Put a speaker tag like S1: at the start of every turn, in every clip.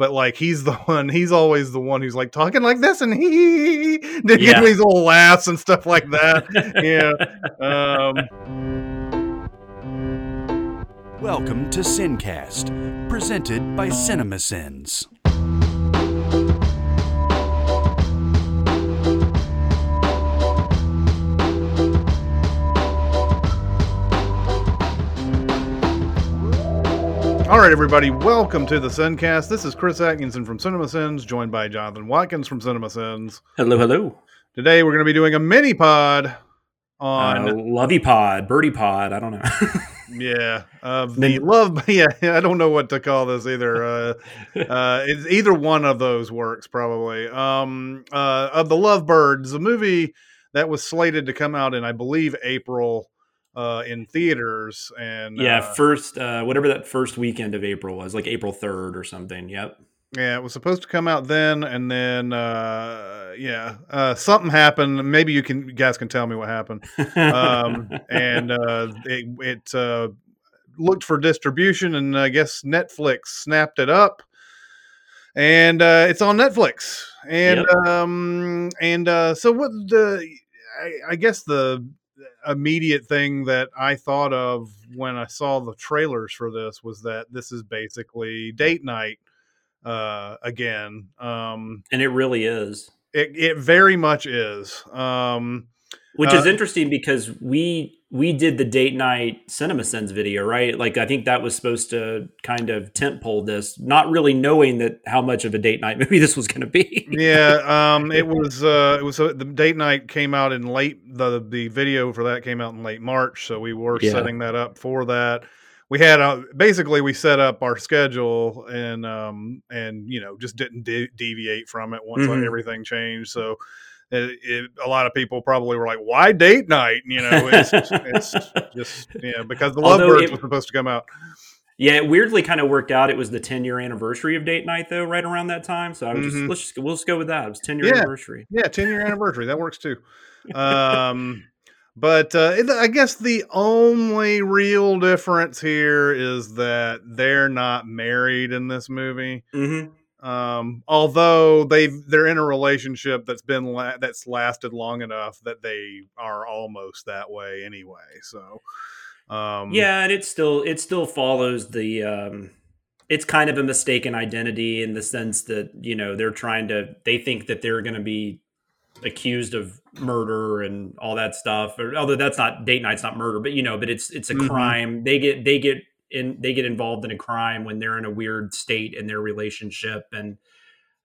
S1: but like he's the one. He's always the one who's like talking like this, and he did
S2: Yeah.
S1: these little laughs and stuff like that. yeah. Um,
S3: Welcome to Sincast, presented by CinemaSins.
S1: All right, everybody, welcome to the Sincast. This is Chris Atkinson from Cinema Sins, joined by Jonathan Watkins from Cinema Sins.
S2: Hello, hello.
S1: Today, we're going to be doing a mini pod on
S2: Uh, Lovey Pod, Birdie Pod. I don't know.
S1: yeah of the love. Yeah, I don't know what to call this either. Uh, uh, it's either one of those works probably. Um, uh, of the Lovebirds, a movie that was slated to come out in, I believe, April uh, in theaters, and
S2: yeah,
S1: uh,
S2: first, uh, whatever that first weekend of April was, like April 3rd or something. Yep.
S1: Yeah, it was supposed to come out then, and then uh, yeah, uh, something happened. Maybe you can you guys can tell me what happened. Um, and uh, it, it uh, looked for distribution, and I guess Netflix snapped it up, and uh, it's on Netflix. And
S2: Yep.
S1: um, and uh, so what the I, I guess the immediate thing that I thought of when I saw the trailers for this was that this is basically date night uh again um
S2: and it really is.
S1: it, it very much is um
S2: Which is
S1: Uh,
S2: interesting because we we did the date night cinema sins video, right? Like I think that was supposed to kind of tent pole this, not really knowing that how much of a date night movie this was going to be.
S1: yeah um it was uh it was uh, the date night came out in late the the video for that came out in late march so we were
S2: Yeah.
S1: setting that up for that we had uh, basically we set up our schedule and um and you know just didn't de- deviate from it once
S2: Mhm.
S1: everything changed so it, it, a lot of people probably were like why date night you know it's, it's just yeah because the lovebirds was supposed to come out
S2: Yeah, it weirdly kind of worked out. It was the 10 year anniversary of date night, though, right around that time. So I was
S1: Mhm.
S2: just let's just we'll just go with that. It was 10 year
S1: Yeah.
S2: anniversary.
S1: Yeah, 10 year anniversary. That works too. Um, but uh, it- I guess the only real difference here is that they're not married in this movie.
S2: Mm-hmm.
S1: Um, although they've they're in a relationship that's been la- that's lasted long enough that they are almost that way anyway. So, um,
S2: Yeah, and it still it still follows the. Um, it's kind of a mistaken identity in the sense that you know they're trying to they think that they're going to be accused of murder and all that stuff. Or, although that's not date night's not murder, but you know, but it's it's a
S1: Mhm.
S2: crime. They get they get in they get involved in a crime when they're in a weird state in their relationship and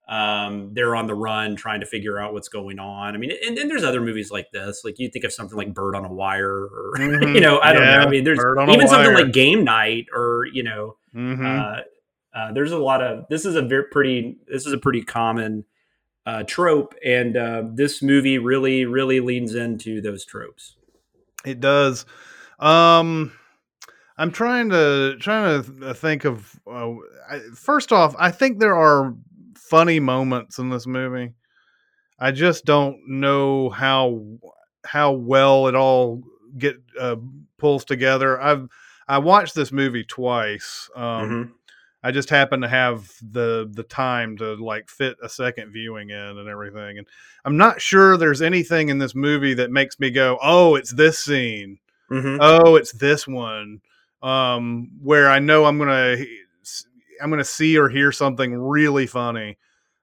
S2: um they're on the run trying to figure out what's going on i mean and then there's other movies like this like you think of something like bird on a wire or
S1: Mhm.
S2: you know i don't
S1: Yeah,
S2: know i mean there's
S1: Bird on a
S2: even something like game night or you know
S1: mhm.
S2: uh, uh, there's a lot of this is a very pretty this is a pretty common uh, trope and uh, this movie really really leans into those tropes
S1: It does. Um, I'm trying to trying to think of. Uh, I, first off, I think there are funny moments in this movie. I just don't know how how well it all get uh, pulls together. I've I watched this movie twice. Um,
S2: Mhm.
S1: I just happen to have the the time to like fit a second viewing in and everything. And I'm not sure there's anything in this movie that makes me go, "Oh, it's this scene."
S2: Mhm.
S1: oh it's this one um where i know i'm gonna i'm gonna see or hear something really funny.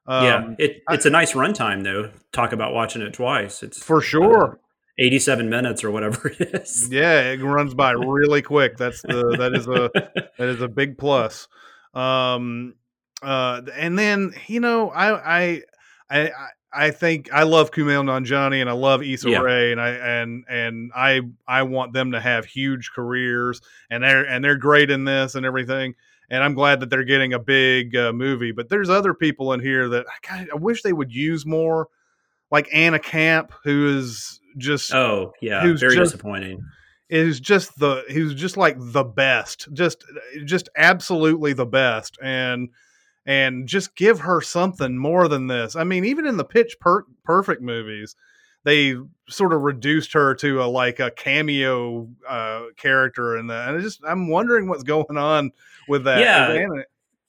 S1: Um
S2: yeah it, it's a nice runtime though. Talk about watching it twice. It's
S1: for sure.
S2: 87 minutes or whatever it is.
S1: Yeah it runs by really quick. That's the that is a that is a big plus. Um uh and then you know i i i I- think I love Kumail Nanjiani and I love Issa
S2: Yeah.
S1: Rae and I and and I I want them to have huge careers and they're and they're great in this and everything and I'm glad that they're getting a big uh, movie. But there's other people in here that I wish they would use more, like Anna Camp, who is just
S2: oh yeah
S1: Who's
S2: very
S1: just-
S2: disappointing
S1: is just the who's just like the best just just absolutely the best and and just give her something more than this i mean even in the pitch per- perfect movies they sort of reduced her to a like a cameo uh character that and I just i'm wondering what's going on with that
S2: Yeah.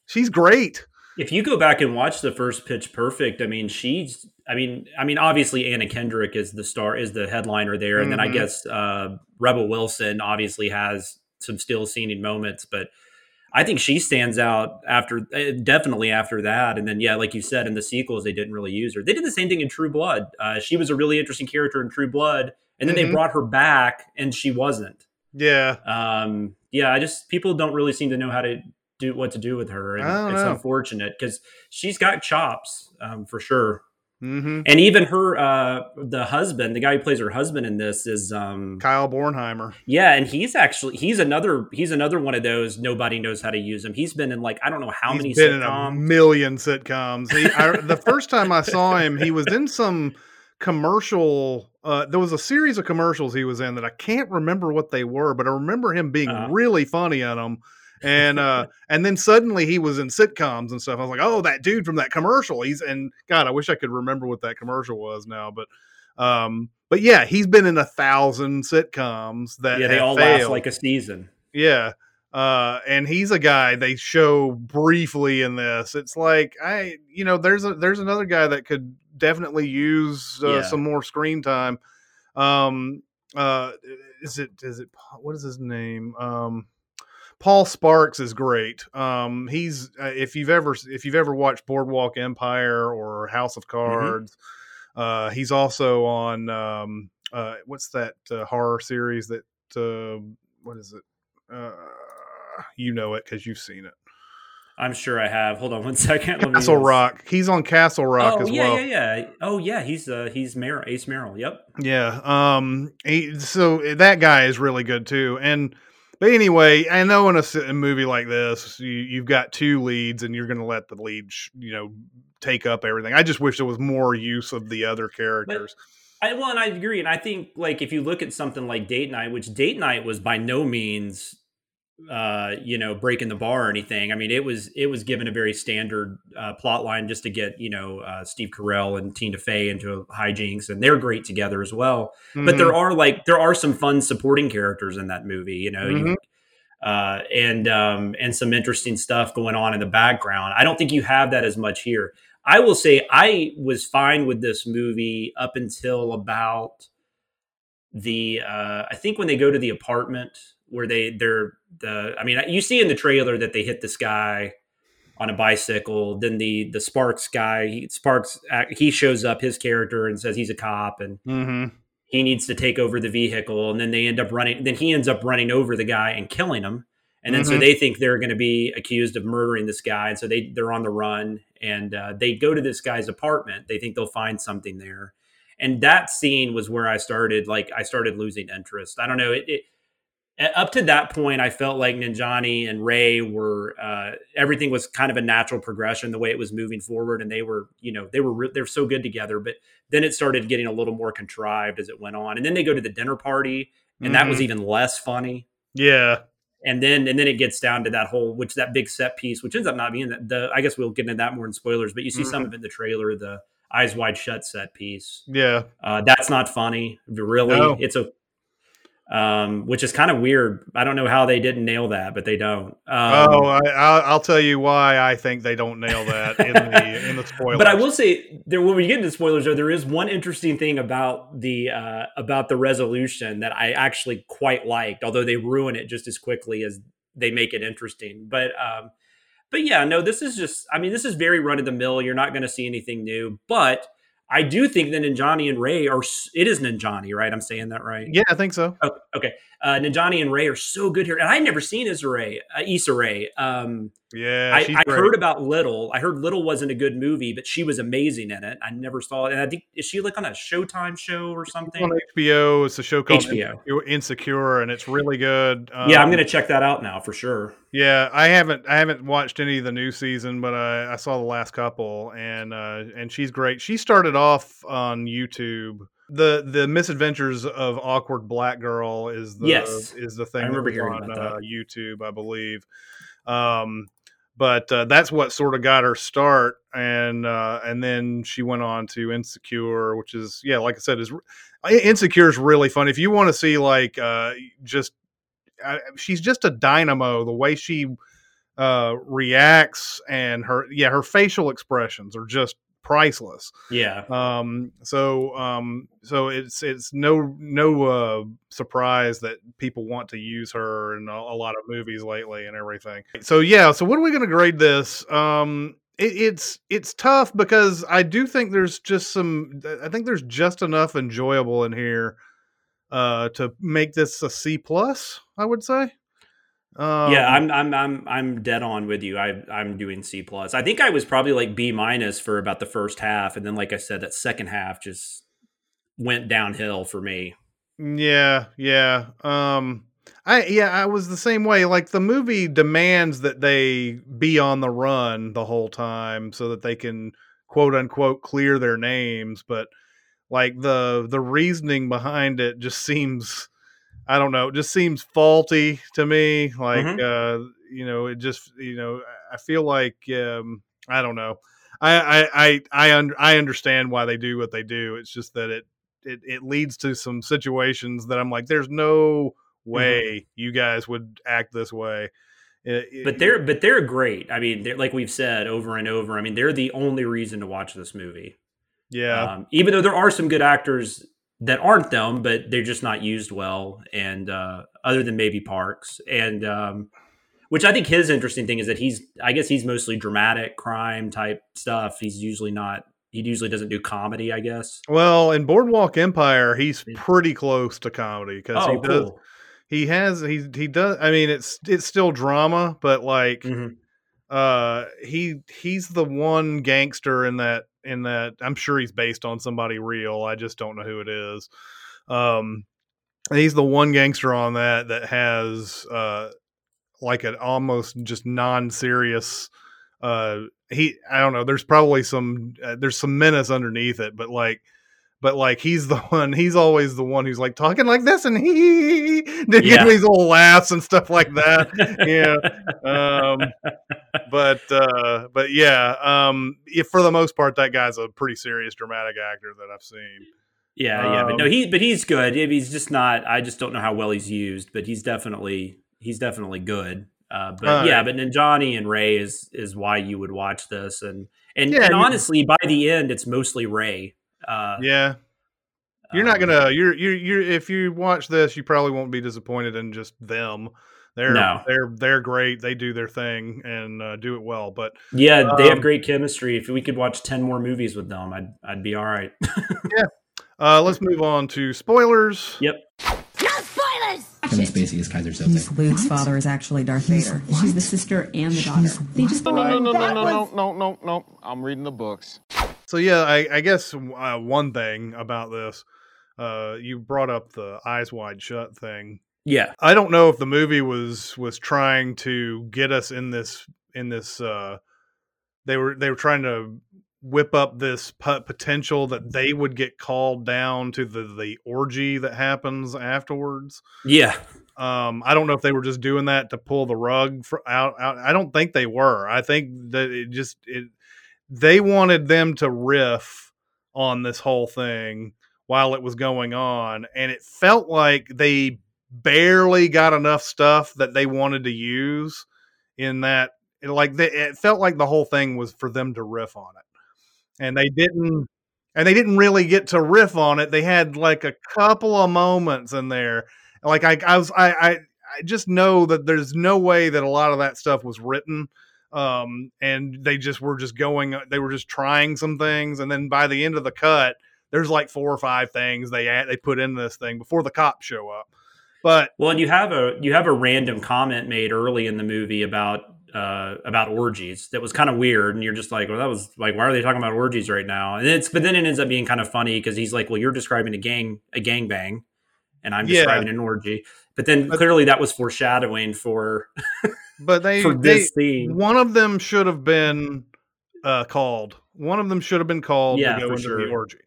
S1: she's great
S2: If you go back and watch the first Pitch Perfect, I mean, she's, I mean, I mean, obviously Anna Kendrick is the star, is the headliner there, and then I
S1: Mhm.
S2: guess uh, Rebel Wilson obviously has some still scening moments, but I think she stands out after, eh, definitely after that, and then yeah, like you said, in the sequels they didn't really use her. They did the same thing in True Blood. Uh, she was a really interesting character in True Blood, and then
S1: Mhm.
S2: they brought her back, and she wasn't.
S1: Yeah,
S2: um yeah i just people don't really seem to know how to do what to do with her and it's
S1: know.
S2: unfortunate because she's got chops um for sure
S1: hmm
S2: and even her uh the husband the guy who plays her husband in this is um
S1: Kyle Bornheimer.
S2: yeah and he's actually he's another he's another one of those nobody knows how to use him he's been in like i don't know how
S1: He's
S2: many
S1: been in a million sitcoms. He, I, the first time I saw him, he was in some commercial. Uh, there was a series of commercials he was in that I can't remember what they were, but I remember him being
S2: Uh-huh.
S1: really funny in them. And uh, and then suddenly he was in sitcoms and stuff. I was like, oh, that dude from that commercial. He's and God, I wish I could remember what that commercial was now. But um, but yeah, he's been in a thousand sitcoms that
S2: yeah they all last like a season
S1: Yeah. Uh, and he's a guy they show briefly in this. It's like I, you know, there's a there's another guy that could definitely use uh,
S2: Yeah.
S1: some more screen time. Um, uh, is it is it what is his name? Um, Paul Sparks is great. Um, he's uh, if you've ever if you've ever watched Boardwalk Empire or House of Cards, uh, he's also on um, uh, what's that uh, horror series that uh, what is it? Uh, you know it because you've seen it.
S2: i'm sure i have hold on one second Let
S1: Castle Rock. He's on Castle Rock
S2: oh
S1: as
S2: yeah
S1: well.
S2: yeah yeah oh yeah he's uh he's Mer- ace merrill yep
S1: Yeah. Um. He, so that guy is really good too. And but anyway, I know in a movie like this, you, you've got two leads, and you're going to let the lead, sh- you know, take up everything. I just wish there was more use of the other characters.
S2: I well, and I agree, and I think like if you look at something like Date Night, which Date Night was by no means, uh, you know, breaking the bar or anything. I mean, it was it was given a very standard uh, plot line just to get you know uh, Steve Carell and Tina Fey into a hijinks, and they're great together as well. But
S1: Mhm.
S2: there are like there are some fun supporting characters in that movie, you know. You,
S1: Mhm.
S2: uh, and um, and some interesting stuff going on in the background. I don't think you have that as much here. I will say I was fine with this movie up until about the uh, I think when they go to the apartment where they they're the I mean you see in the trailer that they hit this guy on a bicycle. Then the the Sparks guy he, Sparks he shows up his character and says he's a cop and
S1: Mhm.
S2: he needs to take over the vehicle and then they end up running then he ends up running over the guy and killing him and then so
S1: Mhm.
S2: they think they're going to be accused of murdering this guy and so they they're on the run and uh, they go to this guy's apartment they think they'll find something there and that scene was where i started like i started losing interest i don't know it, it up to that point i felt like ninjani and ray were uh, everything was kind of a natural progression the way it was moving forward and they were you know they were re- they're so good together but then it started getting a little more contrived as it went on and then they go to the dinner party and that was
S1: Mhm.
S2: even less funny
S1: yeah.
S2: and then and then it gets down to that whole which that big set piece which ends up not being the, the i guess we'll get into that more in spoilers but you see some of it in the trailer the eyes wide shut set piece
S1: Yeah.
S2: uh, that's not funny really
S1: No.
S2: it's a um, which is kind of weird i don't know how they didn't nail that but they don't um,
S1: oh, I, I'll, I'll tell you why I think they don't nail that in the in the spoilers.
S2: But I will say there when we get into spoilers, though, there is one interesting thing about the uh, about the resolution that I actually quite liked, although they ruin it just as quickly as they make it interesting. But um, but yeah, no, this is just I mean, this is very run of the mill. You're not going to see anything new, but I do think that Ninjani and Ray are. It is Ninjani, right? I'm saying that right.
S1: Yeah, I think so.
S2: Oh, okay. Uh, Ninjani and Ray are so good here, and I'd never seen Issa Rae, uh, Issa Rae. Um,
S1: Yeah,
S2: I, I heard about Little. I heard Little wasn't a good movie, but she was amazing in it. I never saw it. And I think is she like on a Showtime show or something?
S1: on HBO. It's a show called
S2: HBO.
S1: Insecure- and it's really good.
S2: yeah, I'm
S1: Um,
S2: gonna check that out now for sure.
S1: Yeah, I haven't I haven't watched any of the new season, but I, I saw the last couple, and uh, and she's great. She started off on YouTube. The The Misadventures of Awkward Black Girl is the
S2: Yes.
S1: is the thing.
S2: I remember hearing
S1: on
S2: about
S1: uh. YouTube, I believe. Um, but uh, that's what sort of got her start, and uh, and then she went on to Insecure, which is yeah, like I said, is Insecure is really fun. If you want to see like uh, just she's just a dynamo. The way she uh, reacts and her yeah her facial expressions are just priceless.
S2: Yeah.
S1: Um, so um, so it's it's no no uh, surprise that people want to use her in a, a lot of movies lately and everything. So yeah, so what are we going to grade this? Um, it, it's it's tough because I do think there's just some. I think there's just enough enjoyable in here uh, to make this a C plus. I would say. Um,
S2: yeah, I'm I'm I'm I'm dead on with you. I I'm doing C plus. I think I was probably like B minus for about the first half, and then like I said, that second half just went downhill for me.
S1: Yeah, yeah. Um I yeah, I was the same way. Like the movie demands that they be on the run the whole time so that they can quote unquote clear their names, but like the the reasoning behind it just seems I don't know, it just seems faulty to me. Like,
S2: Mhm.
S1: uh, you know, it just, you know, I feel like, um, I don't know. I, I, I, I, un- I understand why they do what they do. It's just that it, it, it leads to some situations that I'm like, there's no way you guys would act this way. It- it-
S2: But they're but they're great. I mean, they're like we've said over and over. I mean, they're the only reason to watch this movie.
S1: yeah,
S2: Um, even though there are some good actors that aren't them, but they're just not used well. And uh, other than maybe Parks, and um, which I think his interesting thing is that he's, I guess he's mostly dramatic crime type stuff. He's usually not. He usually doesn't do comedy. I guess.
S1: well, in Boardwalk Empire, he's pretty close to comedy because
S2: Oh,
S1: he does,
S2: cool.
S1: he has, he, he does. I mean, it's, it's still drama, but like,
S2: Mhm.
S1: uh he he's the one gangster in that in that i'm sure he's based on somebody real i just don't know who it is. Um he's the one gangster on that that has uh like an almost just non-serious uh he i don't know there's probably some uh, there's some menace underneath it but like but like he's the one he's always the one who's like talking like this and he did
S2: Yeah.
S1: these little laughs and stuff like that yeah um but uh but yeah um if for the most part that guy's a pretty serious dramatic actor that i've seen
S2: Yeah, yeah, but no,
S1: Um,
S2: he but he's good. He's just not. I just don't know how well he's used, but he's definitely he's definitely good. Uh, but
S1: All
S2: yeah, but Ninjani and Ray is is why you would watch this, and and,
S1: Yeah,
S2: and honestly, by the end, it's mostly Ray. Uh,
S1: yeah you're not
S2: um,
S1: gonna you're you're you're if you watch this you probably won't be disappointed in just them they're
S2: No.
S1: they're they're great they do their thing and uh, do it well but
S2: Yeah, they have
S1: Um,
S2: great chemistry. If we could watch ten more movies with them, I'd I'd be all right.
S1: uh let's move on to spoilers
S2: yep.
S4: No spoilers!
S5: Kevin Spacey is Keyser
S6: Miss
S5: Soze.
S6: Luke's father is actually Darth Vader. She's the sister and the daughter. They just
S7: No, no, no, no, no, no, no, no, no. I'm reading the books.
S1: So yeah, I, I guess uh, one thing about this, uh, you brought up the eyes wide shut thing.
S2: Yeah.
S1: I don't know if the movie was was trying to get us in this in this. Uh, they were they were trying to whip up this po- potential that they would get called down to the the orgy that happens afterwards.
S2: Yeah.
S1: Um, I don't know if they were just doing that to pull the rug for, out, out. I don't think they were. I think that it just it they wanted them to riff on this whole thing while it was going on, and it felt like they barely got enough stuff that they wanted to use in that. Like they, it felt like the whole thing was for them to riff on it, and they didn't. And they didn't really get to riff on it. They had like a couple of moments in there like I, I was I, I I just know that there's no way that a lot of that stuff was written um and they just were just going they were just trying some things and then by the end of the cut there's like four or five things they add, they put in this thing before the cops show up but
S2: Well, and you have a you have a random comment made early in the movie about uh, about orgies that was kind of weird, and you're just like, well, that was like, why are they talking about orgies right now? And it's but then it ends up being kind of funny because he's like, well, you're describing a gang a gang bang, and I'm
S1: Yeah.
S2: describing an orgy. But then
S1: But-
S2: clearly that was foreshadowing for
S1: but they,
S2: for
S1: they
S2: this scene.
S1: one of them should have been uh called. One of them should have been called
S2: Yeah,
S1: to go
S2: for
S1: into the orgy.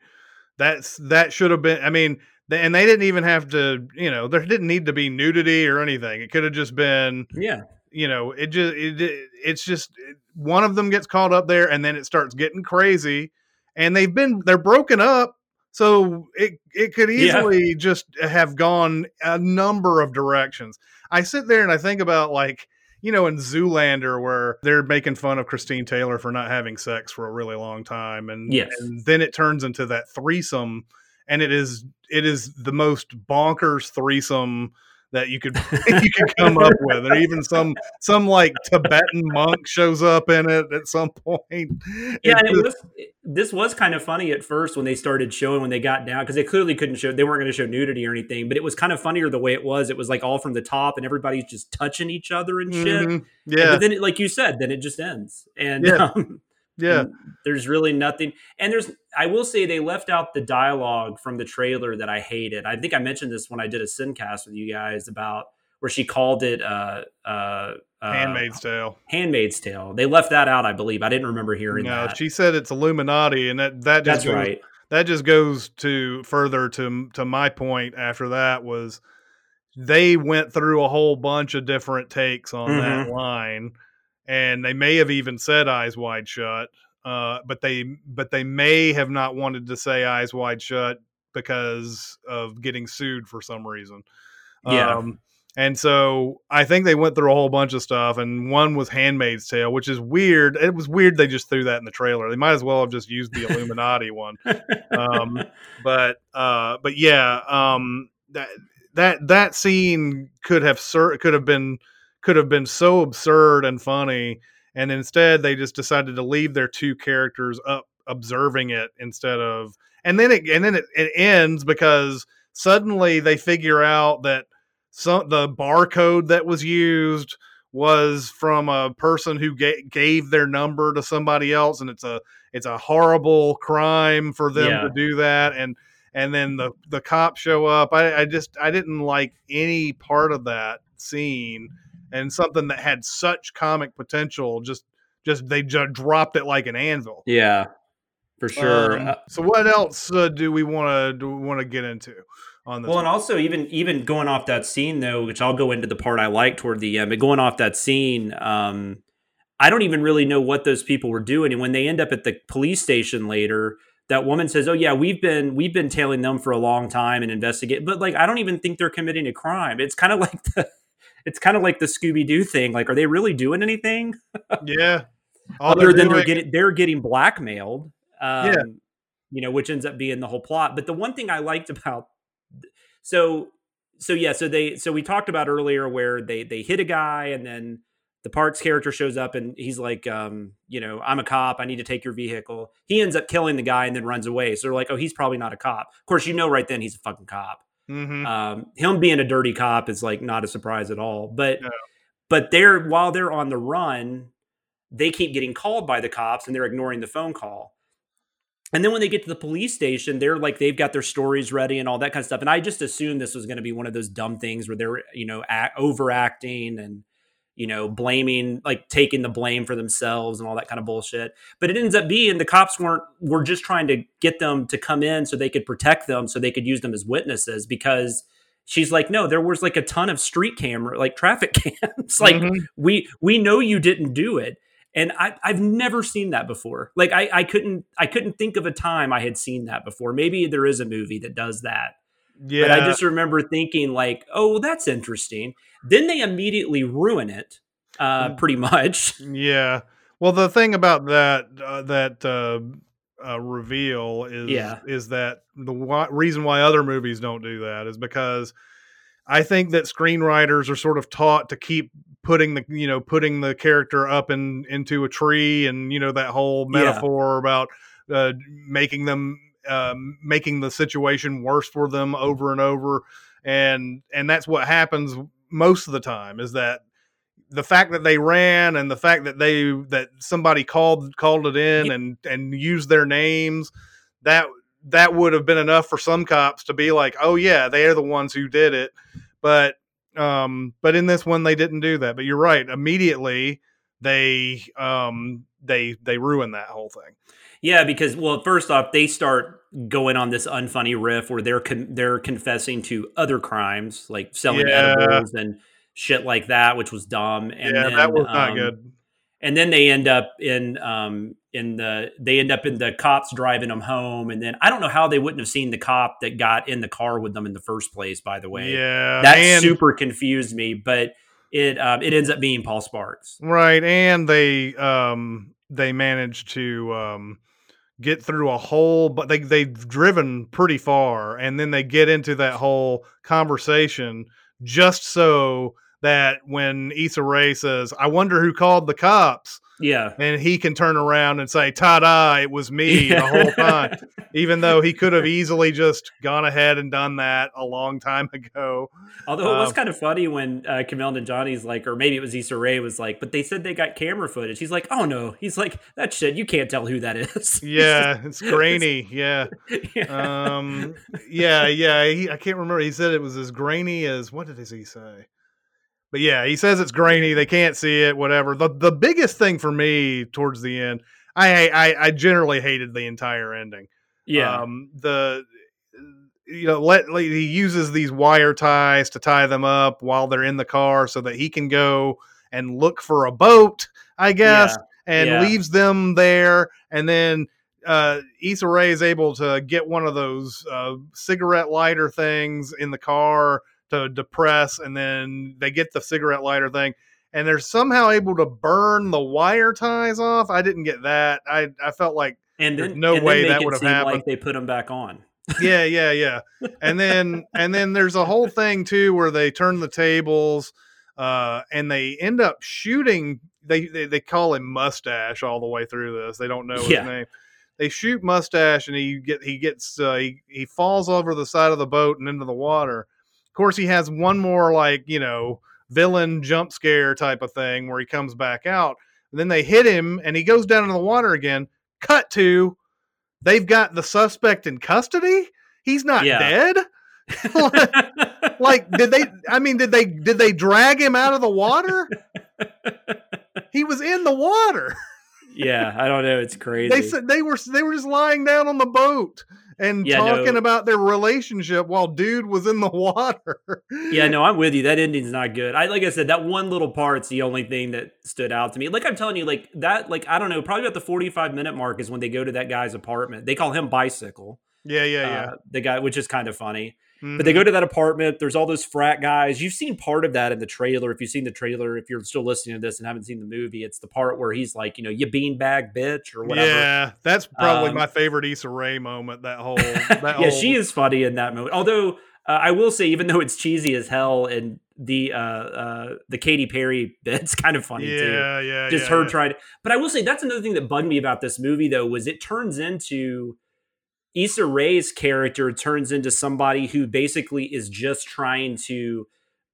S1: That's that should have been i mean th- and they didn't even have to you know there didn't need to be nudity or anything. It could have just been
S2: Yeah,
S1: you know it just it, it- it's just it- one of them gets called up there and then it starts getting crazy and they've been they're broken up so it it could
S2: Yeah.
S1: easily just have gone a number of directions. I sit there and i think about like you know, in Zoolander where they're making fun of Christine Taylor for not having sex for a really long time, and
S2: Yes.
S1: and then it turns into that threesome, and it is it is the most bonkers threesome that you could you could come up with, or even some some like Tibetan monk shows up in it at some point.
S2: Yeah, it was this was kind of funny at first when they started showing when they got down because they clearly couldn't show they weren't going to show nudity or anything, but it was kind of funnier the way it was. It was like all from the top and everybody's just touching each other and shit.
S1: Mhm. yeah,
S2: But then, it, like you said, then it just ends, and
S1: Yeah.
S2: um,
S1: yeah,
S2: and there's really nothing. And there's, I will say, they left out the dialogue from the trailer that I hated. I think I mentioned this when I did a Sincast with you guys about where she called it uh, uh, uh,
S1: Handmaid's Tale.
S2: Handmaid's Tale. They left that out, I believe. I didn't remember hearing
S1: No,
S2: that.
S1: she said it's Illuminati, and that that just
S2: That's
S1: goes,
S2: right.
S1: that just goes to further to to my point after that was they went through a whole bunch of different takes on that line and they may have even said eyes wide shut uh, but they but they may have not wanted to say eyes wide shut because of getting sued for some reason
S2: Yeah.
S1: um, and so I think they went through a whole bunch of stuff, and one was Handmaid's Tale, which is weird. It was weird they just threw that in the trailer. They might as well have just used the Illuminati one. Um, but uh, but yeah, um, that that that scene could have sur- could have been could have been so absurd and funny, and instead they just decided to leave their two characters up observing it instead of, and then it and then it, it ends because suddenly they figure out that some the barcode that was used was from a person who ga- gave their number to somebody else and it's a it's a horrible crime for them
S2: Yeah.
S1: to do that and and then the the cops show up I, I just i didn't like any part of that scene and something that had such comic potential just just they just dropped it like an anvil
S2: yeah, for sure.
S1: Um,
S2: Uh,
S1: so what else uh, do we want to do want to get into on this
S2: Well, and also even even going off that scene though, which I'll go into the part I like toward the end, but going off that scene, um, I don't even really know what those people were doing. And when they end up at the police station later, that woman says, "Oh yeah, we've been we've been tailing them for a long time and investigate." But like, I don't even think they're committing a crime. It's kind of like the it's kind of like the Scooby Doo thing. Like, are they really doing anything
S1: yeah All
S2: other than they're getting they're getting blackmailed? Um,
S1: Yeah.
S2: you know, which ends up being the whole plot. But the one thing I liked about so so yeah so they so we talked about earlier where they they hit a guy and then the parks character shows up and he's like um you know i'm a cop i need to take your vehicle he ends up killing the guy and then runs away so they're like oh he's probably not a cop of course you know right then he's a fucking cop
S1: Mhm.
S2: um him being a dirty cop is like not a surprise at all but
S1: No.
S2: but they're while they're on the run they keep getting called by the cops and they're ignoring the phone call and then when they get to the police station, they're like they've got their stories ready and all that kind of stuff. And I just assumed this was going to be one of those dumb things where they're you know act, overacting and you know blaming like taking the blame for themselves and all that kind of bullshit. But it ends up being the cops weren't were just trying to get them to come in so they could protect them so they could use them as witnesses because she's like no there was like a ton of street camera like traffic cams like
S1: Mhm.
S2: we we know you didn't do it and I, I've never seen that before. Like I, I couldn't I couldn't think of a time I had seen that before. Maybe there is a movie that does that,
S1: yeah
S2: but I just remember thinking like, oh, that's interesting. Then they immediately ruin it, uh,
S1: Mm.
S2: pretty much.
S1: Yeah. Well, the thing about that uh, that uh, uh, reveal is
S2: Yeah.
S1: is that the why, reason why other movies don't do that is because I think that screenwriters are sort of taught to keep putting the you know putting the character up in into a tree and you know that whole
S2: Yeah.
S1: metaphor about uh, making them um, making the situation worse for them over and over and and that's what happens most of the time is that the fact that they ran and the fact that they that somebody called called it in and and used their names that that would have been enough for some cops to be like oh yeah they're the ones who did it. But um but in this one they didn't do that. But you're right. Immediately they um they they ruin that whole thing
S2: Yeah, because well, first off, they start going on this unfunny riff where they're con- they're confessing to other crimes like selling
S1: Yeah.
S2: edibles and shit like that, which was dumb. And
S1: yeah
S2: then,
S1: that was not
S2: um,
S1: good
S2: and then they end up in um in the they end up in the cops driving them home and then i don't know how they wouldn't have seen the cop that got in the car with them in the first place by the way
S1: yeah
S2: that
S1: and
S2: super confused me but it um, it ends up being Paul Sparks.
S1: Right, and they um they managed to um get through a whole but they they've driven pretty far and then they get into that whole conversation just so that when Issa Rae says, "I wonder who called the cops,"
S2: Yeah,
S1: and he can turn around and say, "Ta-da! It was me the whole time," even though he could have easily just gone ahead and done that a long time ago.
S2: Although it was
S1: Um,
S2: kind of funny when uh, Kumail Nanjiani's like, or maybe it was Issa Rae was like, but they said they got camera footage. He's like, oh no. He's like, that shit, you can't tell who that is.
S1: Yeah, it's grainy. Yeah.
S2: yeah.
S1: um yeah yeah he, i can't remember he said it was as grainy as what did he say but yeah he says it's grainy they can't see it whatever the the biggest thing for me towards the end i i i generally hated the entire ending
S2: yeah.
S1: um the you know let he uses these wire ties to tie them up while they're in the car so that he can go and look for a boat i guess and
S2: yeah.
S1: leaves them there and then uh Issa Rae is able to get one of those uh, cigarette lighter things in the car to depress and then they get the cigarette lighter thing and they're somehow able to burn the wire ties off i didn't get that i i felt like
S2: and
S1: there's
S2: then
S1: no
S2: and
S1: way
S2: make
S1: that would have happened.
S2: Like they put them back on.
S1: yeah yeah yeah and then and then there's a whole thing too where they turn the tables uh and they end up shooting they they, they call him mustache all the way through this they don't know
S2: Yeah.
S1: his name they shoot mustache and he get he gets uh, he, he falls over the side of the boat and into the water course he has one more like you know villain jump scare type of thing where he comes back out and then they hit him and he goes down in the water again cut to they've got the suspect in custody he's not
S2: Yeah.
S1: dead like did they i mean did they did they drag him out of the water he was in the water
S2: yeah, I don't know. It's crazy.
S1: they said they were they were just lying down on the boat and
S2: Yeah,
S1: talking
S2: no.
S1: about their relationship while dude was in the water
S2: yeah, no, I'm with you. That ending's not good. I like I said, that one little part's the only thing that stood out to me. Like I'm telling you, like that, like I don't know, probably about the 45 minute mark is when they go to that guy's apartment. They call him bicycle.
S1: yeah yeah yeah
S2: Uh, the guy, which is kind of funny.
S1: Mhm.
S2: But they go to that apartment. There's all those frat guys. You've seen part of that in the trailer. If you've seen the trailer, if you're still listening to this and haven't seen the movie, it's the part where he's like, you know, you beanbag bitch or whatever.
S1: yeah that's probably
S2: Um,
S1: my favorite Issa Rae moment that whole that
S2: yeah,
S1: whole,
S2: she is funny in that moment. Although uh, I will say, even though it's cheesy as hell, and the uh, uh, the Katy Perry bit's kind of funny too.
S1: yeah yeah
S2: Just
S1: yeah,
S2: her
S1: yeah.
S2: trying. To, but I will say that's another thing that bugged me about this movie, though, was it turns into Issa Rae's character turns into somebody who basically is just trying to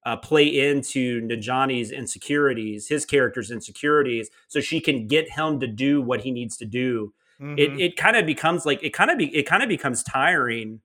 S2: uh, play into Najani's insecurities, his character's insecurities, so she can get him to do what he needs to do.
S1: Mhm.
S2: it it kind of becomes like it kind of be it kind of becomes tiring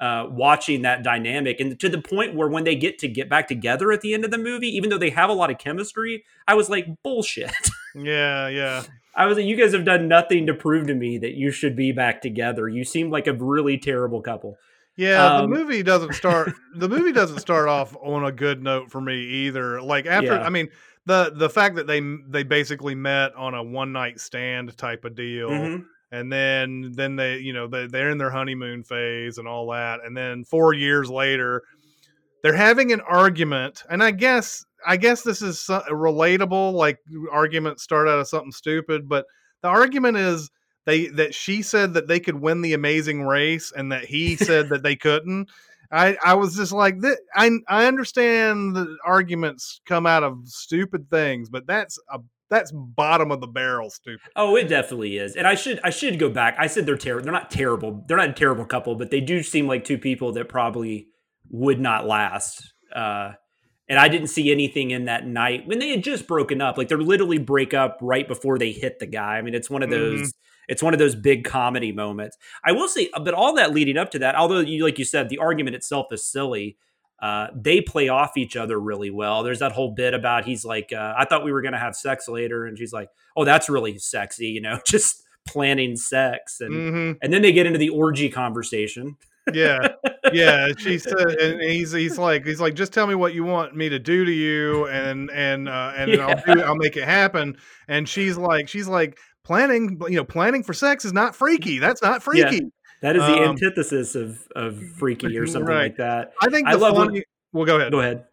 S2: uh watching that dynamic and to the point where when they get to get back together at the end of the movie even though they have a lot of chemistry i was like bullshit.
S1: Yeah yeah
S2: i was like you guys have done nothing to prove to me that you should be back together you seem like a really terrible couple
S1: Yeah,
S2: Um,
S1: the movie doesn't start. the movie doesn't start off on a good note for me either. Like after,
S2: Yeah.
S1: I mean, the the fact that they they basically met on a one night stand type of deal,
S2: Mhm.
S1: and then then they you know they they're in their honeymoon phase and all that, and then four years later, they're having an argument, and I guess I guess this is relatable. Like arguments start out of something stupid, but the argument is they that she said that they could win the amazing race and that he said that they couldn't i i was just like that i i understand the arguments come out of stupid things but that's a that's bottom of the barrel stupid
S2: Oh, it definitely is. And I should I should go back. I said they're terrible. They're not terrible. They're not a terrible couple, but they do seem like two people that probably would not last. Uh, and I didn't see anything in that night when they had just broken up. Like they're literally break up right before they hit the guy. I mean, it's one of those.
S1: Mhm.
S2: It's one of those big comedy moments. I will say, but all that leading up to that, although you like you said, the argument itself is silly. Uh, they play off each other really well. There's that whole bit about he's like, uh, I thought we were going to have sex later, and she's like, oh, that's really sexy, you know, just planning sex, and
S1: hmm
S2: and then they get into the orgy conversation.
S1: Yeah yeah she said and he's he's like he's like just tell me what you want me to do to you and and uh and i'll do i'll make it happen and she's like she's like planning you know planning for sex is not freaky that's not
S2: Yeah.
S1: freaky
S2: That is the
S1: Um,
S2: antithesis of of freaky or something
S1: right.
S2: like that.
S1: i think
S2: I love when-
S1: funny well go ahead
S2: Go ahead.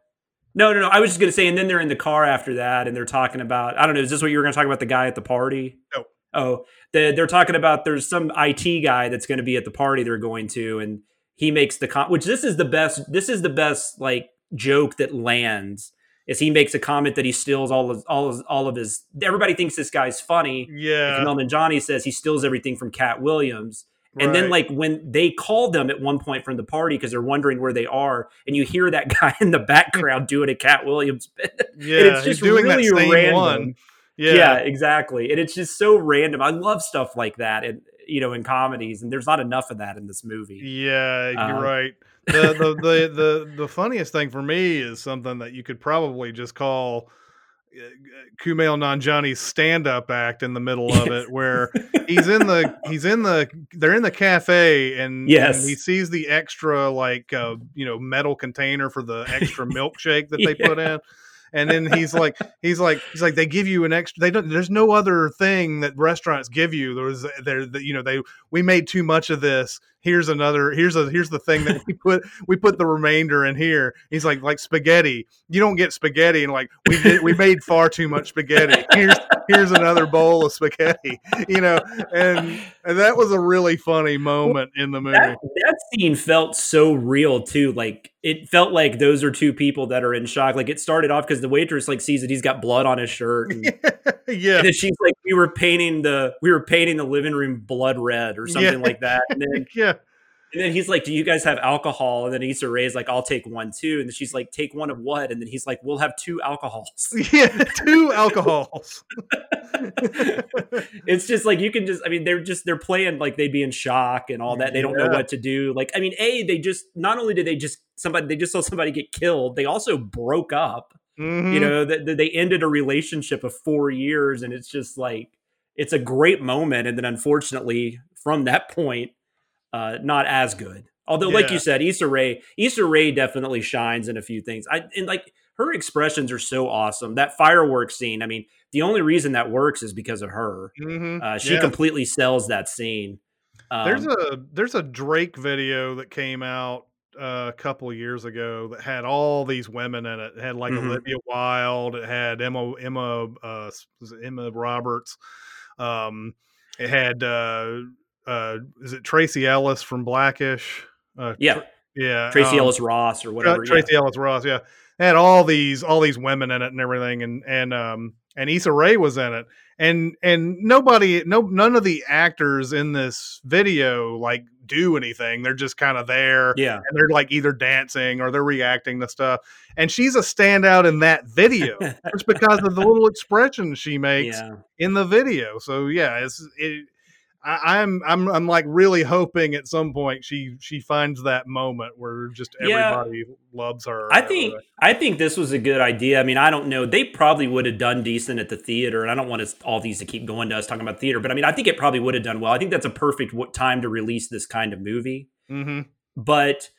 S2: No, no, no. I was just gonna say, and then they're in the car after that, and they're talking about. I don't know. Is this what you were gonna talk about? The guy at the party?
S1: No.
S2: Oh, they, they're talking about. There's some IT guy that's going to be at the party they're going to, and he makes the con. Which this is the best. This is the best like joke that lands. Is he makes a comment that he steals all of all of all of his. Everybody thinks this guy's funny.
S1: Yeah.
S2: And Kumail Nanjiani says he steals everything from Katt Williams. And then, like when they call them at one point from the party because they're wondering where they are, and you hear that guy in the background doing a Katt Williams bit,
S1: yeah,
S2: and it's
S1: he's
S2: just
S1: doing
S2: really
S1: that same
S2: random.
S1: one.
S2: Yeah.
S1: Yeah.
S2: exactly. And it's just so random. I love stuff like that, and you know, in comedies, and there's not enough of that in this movie.
S1: Yeah, you're
S2: Uh,
S1: right. The, the the the the funniest thing for me is something that you could probably just call uh, Kumail Nanjiani's stand-up act in the middle of it, where he's in the he's in the they're in the cafe and,
S2: Yes.
S1: and he sees the extra like uh, you know metal container for the extra milkshake that they
S2: Yeah.
S1: put in. And then he's like, he's like, he's like, they give you an extra. They don't. There's no other thing that restaurants give you. There was, there, the, you know, they we made too much of this. Here's another. Here's a. Here's the thing that we put. We put the remainder in here. He's like, like spaghetti. You don't get spaghetti, and like we did. We made far too much spaghetti. Here's here's another bowl of spaghetti. You know, and and that was a really funny moment in the movie.
S2: That, that scene felt so real too. Like it felt like those are two people that are in shock. Like it started off because the waitress like sees that he's got blood on his shirt, and,
S1: yeah,
S2: and then she's like, "We were painting the we were painting the living room blood red or something
S1: Yeah.
S2: like that." And then
S1: yeah.
S2: And then he's like, "Do you guys have alcohol?" And then Issa Rae's like, "I'll take one too." And then she's like, "Take one of what?" And then he's like, "We'll have two alcohols."
S1: Yeah, two alcohols.
S2: it's just like you can just i mean they're just they're playing like they'd be in shock and all that they don't know what to do like i mean a they just not only did they just somebody they just saw somebody get killed they also broke up
S1: Mhm.
S2: you know that that they ended a relationship of four years and it's just like it's a great moment and then unfortunately from that point uh not as good although like you said Issa Rae Issa Rae definitely shines in a few things I and like her expressions are so awesome that fireworks scene I mean the only reason that works is because of her
S1: Mhm.
S2: uh, she
S1: Yeah.
S2: completely sells that scene um,
S1: There's a there's a Drake video that came out uh, a couple of years ago that had all these women in it. It had like
S2: Mhm.
S1: Olivia Wilde. It had Emma Emma uh, s- was it Emma Roberts. Um, it had uh, uh, is it Tracee Ellis from Blackish? Uh,
S2: yeah
S1: Tr- yeah,
S2: Tracee
S1: um,
S2: Ellis Ross or whatever yeah.
S1: Tracee Ellis Ross, yeah. Had all these all these women in it and everything, and and um and Issa Rae was in it, and and nobody, no none of the actors in this video like do anything. They're just kind of there,
S2: yeah
S1: and they're like either dancing or they're reacting to stuff. And she's a standout in that video just because of the little expressions she makes
S2: yeah
S1: in the video. So yeah, it's it. I, I'm I'm I'm like really hoping at some point she she finds that moment where just
S2: Yeah.
S1: everybody loves her.
S2: I
S1: whatever.
S2: think I think this was a good idea. I mean, I don't know. They probably would have done decent at the theater, and I don't want us, all these to keep going to us talking about theater, but I mean, I think it probably would have done well. I think that's a perfect w- time to release this kind of movie.
S1: Mhm.
S2: But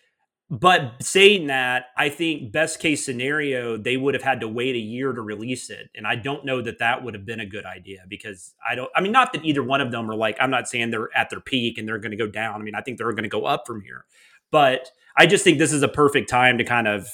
S2: but saying that, I think best case scenario, they would have had to wait a year to release it, and I don't know that that would have been a good idea because I don't. I mean, not that either one of them are like. I'm not saying they're at their peak and they're going to go down. I mean, I think they're going to go up from here, but I just think this is a perfect time to kind of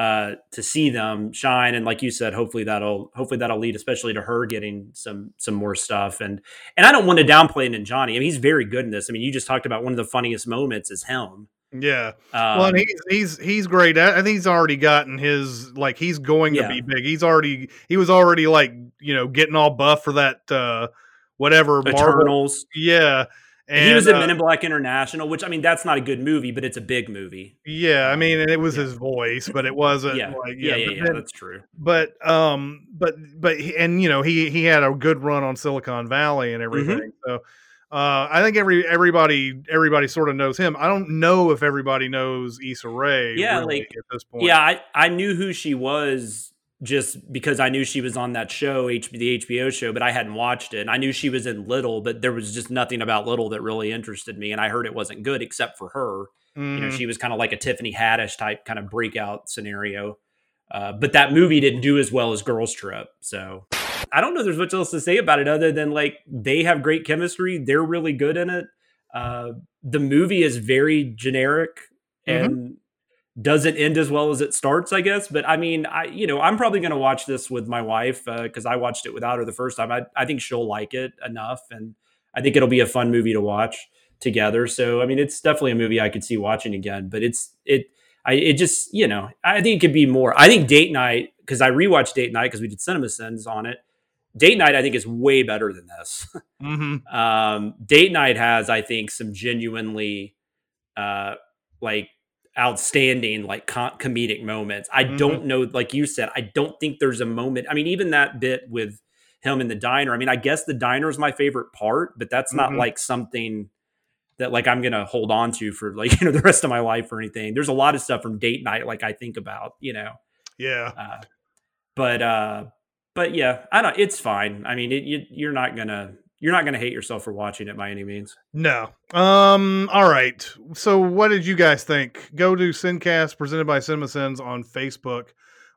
S2: uh to see them shine and like you said hopefully that'll hopefully that'll lead especially to her getting some some more stuff and and i don't want to downplay it in Johnny. i mean he's very good in this i mean you just talked about one of the funniest moments is him
S1: Yeah.
S2: um,
S1: well, he's he's he's great. I think he's already gotten his like he's going
S2: Yeah.
S1: to be big. He's already he was already like you know getting all buff for that uh whatever Marvel. Yeah. And
S2: he was in
S1: uh,
S2: men in black international which i mean that's not a good movie but it's a big movie
S1: Yeah, I mean, and it was
S2: Yeah.
S1: his voice, but it wasn't
S2: yeah
S1: like
S2: yeah yeah yeah,
S1: then-
S2: that's true
S1: but um but but and you know he he had a good run on silicon valley and
S2: Mm-hmm.
S1: everything so uh i think every everybody everybody sort of knows him i don't know if everybody knows Issa Rae
S2: Yeah,
S1: really
S2: like-
S1: at this point
S2: Yeah, I, I knew who she was just because I knew she was on that show, H- the HBO show, but I hadn't watched it. And I knew she was in Little, but there was just nothing about Little that really interested me. And I heard it wasn't good except for her. You know,
S1: Mhm.
S2: she was kind of like a Tiffany Haddish type kind of breakout scenario. Uh, but that movie didn't do as well as Girls Trip. So I don't know there's much else to say about it other than like they have great chemistry. They're really good in it. Uh, the movie is very generic
S1: Mhm.
S2: and doesn't end as well as it starts, I guess. But I mean, I you know, I'm probably going to watch this with my wife because I watched it without her the first time. I I think she'll like it enough, and I think it'll be a fun movie to watch together. So I mean, it's definitely a movie I could see watching again. But it's it I it just you know I think it could be more. I think Date Night because I rewatched Date Night because we did Cinema Sins on it. Date Night I think is way better than this.
S1: Mm-hmm.
S2: um, Date Night has I think some genuinely uh like outstanding like com- comedic moments. I
S1: Mhm.
S2: don't know like you said I don't think there's a moment. I mean even that bit with him in the diner. I mean I guess the diner is my favorite part, but that's not
S1: Mhm.
S2: like something that like I'm gonna hold on to for like you know the rest of my life or anything. There's a lot of stuff from date night like I think about, you know.
S1: Yeah.
S2: Uh, but uh, but yeah, I don't. It's fine. I mean, it, you, you're not gonna you're not gonna hate yourself for watching it by any means.
S1: No. Um. All right. So, what did you guys think? Go to Sincast presented by CinemaSins on Facebook.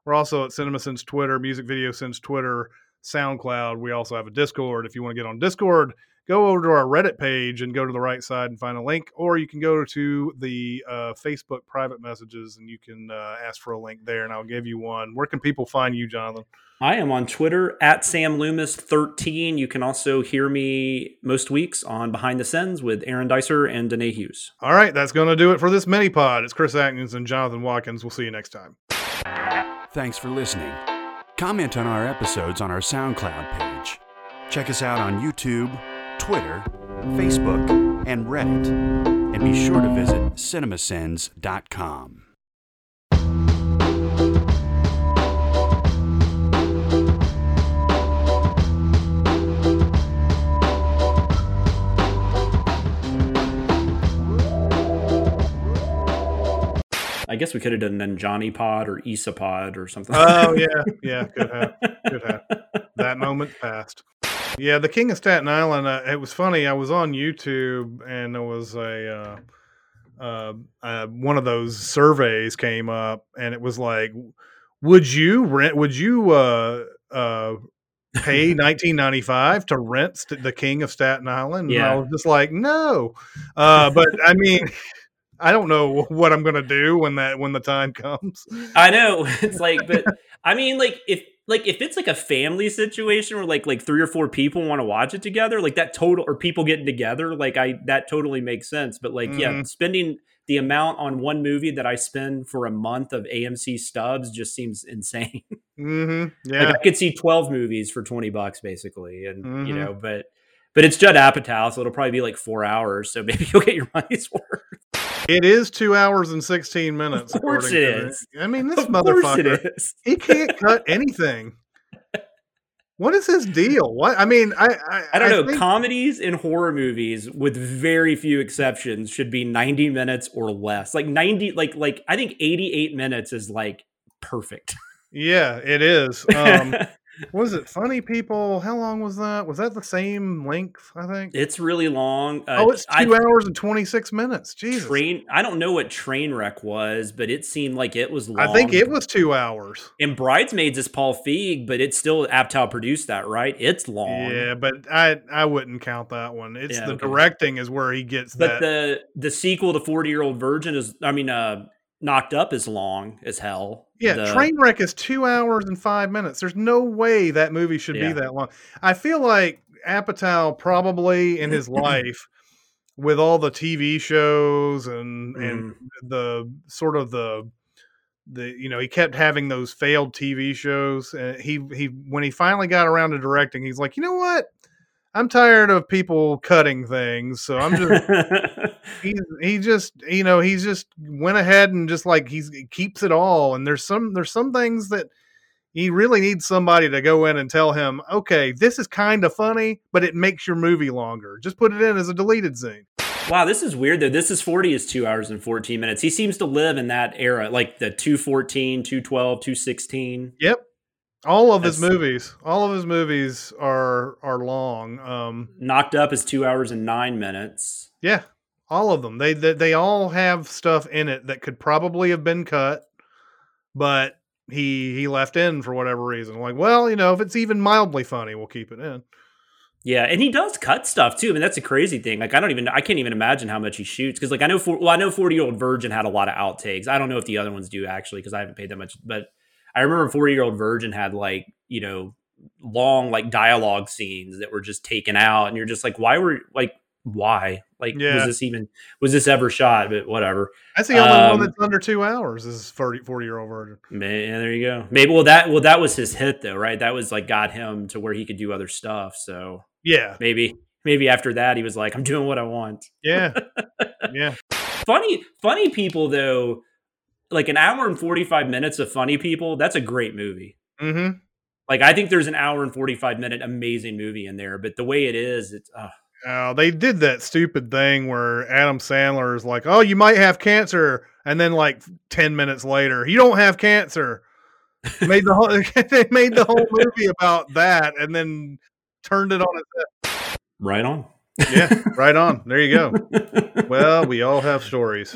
S1: We're also at CinemaSins Twitter, Music Video Sins Twitter, SoundCloud. We also have a Discord. If you want to get on Discord, go over to our Reddit page and go to the right side and find a link, or you can go to the uh, Facebook private messages and you can uh, ask for a link there, and I'll give you one. Where can people find you, Jonathan?
S2: I am on Twitter at Sam Loomis 13. You can also hear me most weeks on Behind the Scenes with Aaron Dicer and Danae Hughes.
S1: All right, that's going to do it for this mini pod. It's Chris Atkins and Jonathan Watkins. We'll see you next time.
S3: Thanks for listening. Comment on our episodes on our SoundCloud page. Check us out on YouTube, Twitter, Facebook, and Reddit. And be sure to visit cinemasins.com.
S2: I guess we could have done then Johnny Pod or Issa Pod or something.
S1: Oh yeah, yeah, could have, could have. That moment passed. Yeah, the King of Staten Island. Uh, it was funny. I was on YouTube and there was a uh, uh, uh, one of those surveys came up, and it was like, "Would you rent? Would you uh, uh, pay nineteen ninety five to rent st- the King of Staten Island?" And I
S2: Yeah.
S1: was just like, "No," uh, but I mean. I don't know what I'm gonna do when that when the time comes.
S2: I know it's like, but I mean, like if like if it's like a family situation where like like three or four people want to watch it together, like that total or people getting together, like I that totally makes sense. But like, yeah,
S1: Mhm.
S2: spending the amount on one movie that I spend for a month of AMC stubs just seems insane.
S1: Mm-hmm. Yeah.
S2: Like I could see twelve movies for twenty bucks basically, and you
S1: Mhm.
S2: know, but. But it's Judd Apatow, so it'll probably be like four hours. So maybe you'll get your money's worth.
S1: It is two hours and sixteen minutes.
S2: Of course it is.
S1: I mean, this
S2: of course
S1: motherfucker.
S2: it is.
S1: He can't cut anything. What is his deal? What I mean, I I,
S2: I don't know.
S1: think-
S2: Comedies and horror movies, with very few exceptions, should be 90 minutes or less. Like 90, like like I think 88 minutes is like perfect.
S1: yeah, it is. Um, was it funny people? How long was that? Was that the same length? I think.
S2: it's really long. Uh,
S1: oh, it's
S2: I-
S1: two hours and twenty six minutes. Jesus.
S2: Train. I don't know what train wreck was, but it seemed like it was long.
S1: I think it was two hours.
S2: And Bridesmaids is Paul Feig, but it's still Apatow produced that, right? It's long.
S1: Yeah, but I I wouldn't count that one. It's
S2: Yeah,
S1: the
S2: okay.
S1: directing is where he gets
S2: But
S1: that.
S2: the the sequel to 40 Year Old Virgin is, I mean, uh, Knocked Up is long as hell.
S1: Yeah,
S2: The-
S1: Trainwreck is two hours and five minutes. There's no way that movie should
S2: Yeah.
S1: be that long. I feel like Apatow probably in his life, with all the TV shows and and
S2: Mm-hmm.
S1: the sort of the the you know he kept having those failed TV shows. And he he when he finally got around to directing, he's like, you know what? I'm tired of people cutting things, so I'm just he he just you know he's just went ahead and just like he's he keeps it all and there's some there's some things that he really needs somebody to go in and tell him okay this is kind of funny but it makes your movie longer just put it in as a deleted scene
S2: Wow, this is weird though. This is 40 is 2 hours and 14 minutes. He seems to live in that era, like the 214, 212, 216.
S1: yep all of his movies all of his movies are are long um
S2: Knocked Up is 2 hours and 9 minutes.
S1: yeah all of them they they, they all have stuff in it that could probably have been cut but he he left in for whatever reason like well you know if it's even mildly funny we'll keep it in
S2: Yeah, and he does cut stuff too. I mean, that's a crazy thing. Like, I don't even, I can't even imagine how much he shoots because, like, I know, for, well, I know Forty Year Old Virgin had a lot of outtakes. I don't know if the other ones do actually because I haven't paid that much. But I remember Forty Year Old Virgin had like you know long like dialogue scenes that were just taken out, and you're just like, why were like why like
S1: Yeah.
S2: was this even was this ever shot? But whatever.
S1: That's the only
S2: Um,
S1: one that's under two hours. Is 40, 40 year old virgin.
S2: Man, there you go. Maybe well that well that was his hit though, right? That was like got him to where he could do other stuff. So
S1: Yeah,
S2: maybe maybe after that he was like, I'm doing what I want.
S1: yeah, yeah.
S2: funny funny people though like an hour and 45 minutes of funny people that's a great movie
S1: Mm-hmm.
S2: like i think there's an hour and 45 minute amazing movie in there but the way it is it's uh,
S1: Uh, they did that stupid thing where Adam Sandler is like, "Oh, you might have cancer," and then like ten minutes later, you don't have cancer. made the whole they made the whole movie about that, and then turned it on its
S2: right on.
S1: Yeah, right on. There you go. Well, we all have stories.